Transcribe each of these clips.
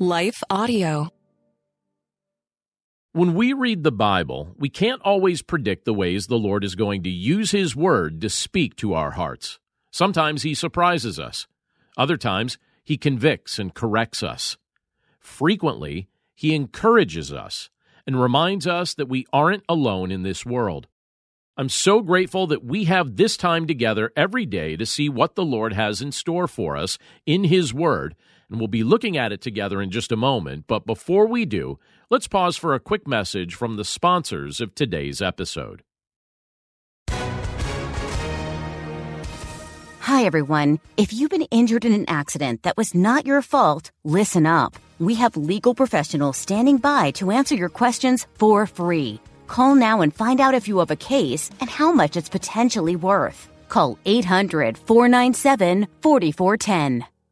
Life Audio. When we read the Bible, we can't always predict the ways the Lord is going to use His Word to speak to our hearts. Sometimes He surprises us, other times, He convicts and corrects us. Frequently, He encourages us and reminds us that we aren't alone in this world. I'm so grateful that we have this time together every day to see what the Lord has in store for us in His Word, and we'll be looking at it together in just a moment. But before we do, let's pause for a quick message from the sponsors of today's episode. Hi, everyone. If you've been injured in an accident that was not your fault, listen up. We have legal professionals standing by to answer your questions for free. Call now and find out if you have a case and how much it's potentially worth. Call 800 497 4410.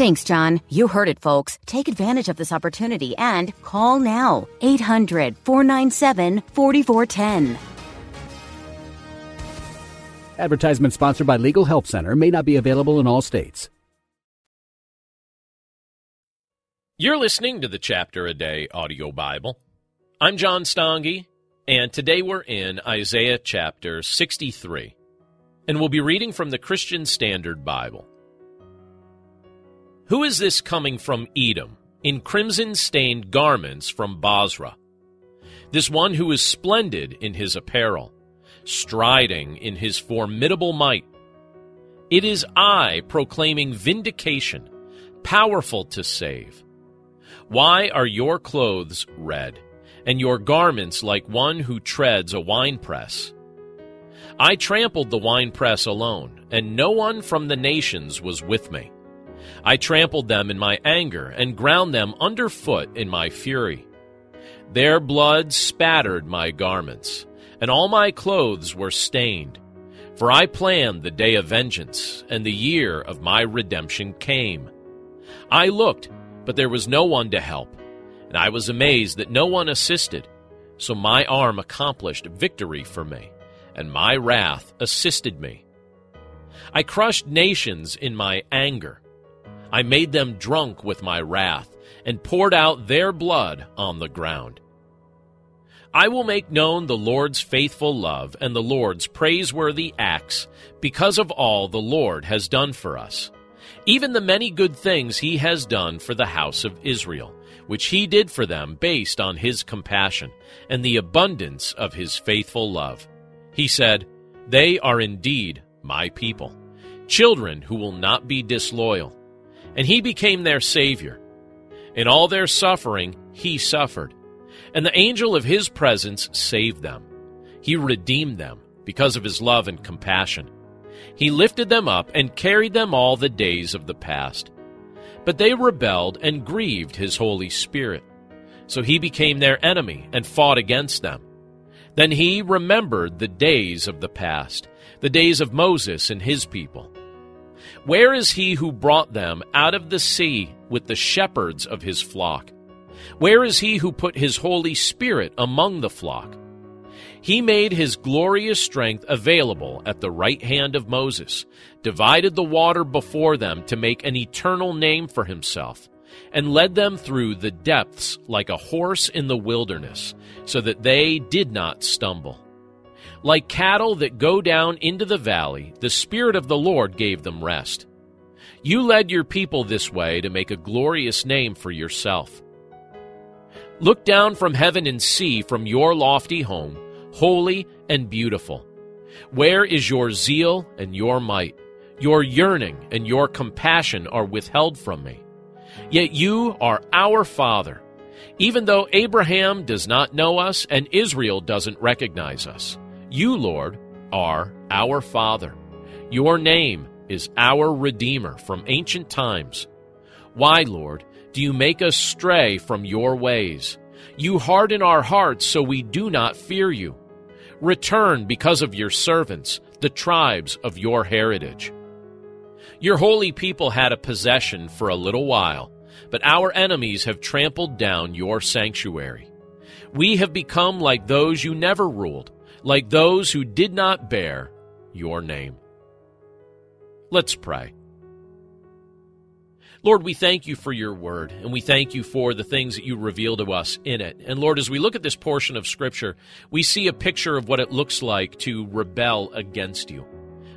Thanks, John. You heard it, folks. Take advantage of this opportunity and call now. 800 497 4410. Advertisement sponsored by Legal Help Center may not be available in all states. You're listening to the Chapter a Day audio Bible. I'm John Stange, and today we're in Isaiah chapter 63, and we'll be reading from the Christian Standard Bible. Who is this coming from Edom, in crimson stained garments from Bozrah? This one who is splendid in his apparel, striding in his formidable might. It is I proclaiming vindication, powerful to save. Why are your clothes red, and your garments like one who treads a winepress? I trampled the winepress alone, and no one from the nations was with me. I trampled them in my anger, and ground them underfoot in my fury. Their blood spattered my garments, and all my clothes were stained. For I planned the day of vengeance, and the year of my redemption came. I looked, but there was no one to help, and I was amazed that no one assisted. So my arm accomplished victory for me, and my wrath assisted me. I crushed nations in my anger. I made them drunk with my wrath, and poured out their blood on the ground. I will make known the Lord's faithful love and the Lord's praiseworthy acts because of all the Lord has done for us even the many good things he has done for the house of Israel, which he did for them based on his compassion and the abundance of his faithful love. He said, They are indeed my people, children who will not be disloyal. And he became their Savior. In all their suffering, he suffered. And the angel of his presence saved them. He redeemed them because of his love and compassion. He lifted them up and carried them all the days of the past. But they rebelled and grieved his Holy Spirit. So he became their enemy and fought against them. Then he remembered the days of the past, the days of Moses and his people. Where is he who brought them out of the sea with the shepherds of his flock? Where is he who put his Holy Spirit among the flock? He made his glorious strength available at the right hand of Moses, divided the water before them to make an eternal name for himself, and led them through the depths like a horse in the wilderness, so that they did not stumble. Like cattle that go down into the valley, the Spirit of the Lord gave them rest. You led your people this way to make a glorious name for yourself. Look down from heaven and see from your lofty home holy and beautiful. Where is your zeal and your might? Your yearning and your compassion are withheld from me. Yet you are our Father, even though Abraham does not know us and Israel doesn't recognize us. You, Lord, are our Father. Your name is our Redeemer from ancient times. Why, Lord, do you make us stray from your ways? You harden our hearts so we do not fear you. Return because of your servants, the tribes of your heritage. Your holy people had a possession for a little while, but our enemies have trampled down your sanctuary. We have become like those you never ruled, like those who did not bear your name. Let's pray. Lord, we thank you for your word, and we thank you for the things that you reveal to us in it. And Lord, as we look at this portion of Scripture, we see a picture of what it looks like to rebel against you.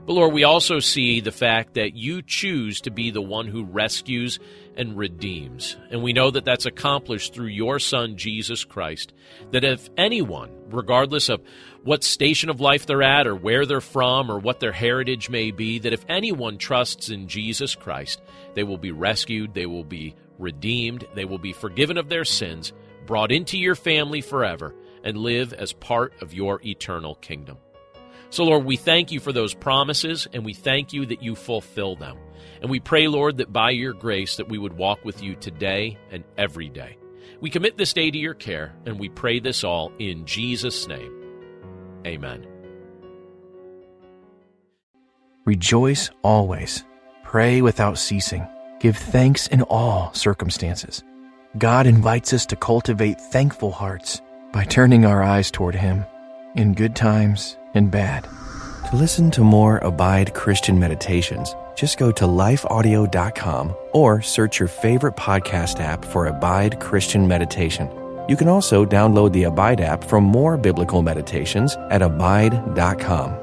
But Lord, we also see the fact that you choose to be the one who rescues and redeems. And we know that that's accomplished through your Son, Jesus Christ. That if anyone, regardless of what station of life they're at or where they're from or what their heritage may be, that if anyone trusts in Jesus Christ, they will be rescued, they will be redeemed, they will be forgiven of their sins, brought into your family forever, and live as part of your eternal kingdom. So, Lord, we thank you for those promises, and we thank you that you fulfill them. And we pray, Lord, that by your grace that we would walk with you today and every day. We commit this day to your care, and we pray this all in Jesus' name. Amen. Rejoice always. Pray without ceasing. Give thanks in all circumstances. God invites us to cultivate thankful hearts by turning our eyes toward Him in good times and bad. To listen to more Abide Christian meditations, just go to lifeaudio.com or search your favorite podcast app for Abide Christian Meditation. You can also download the Abide app for more biblical meditations at abide.com.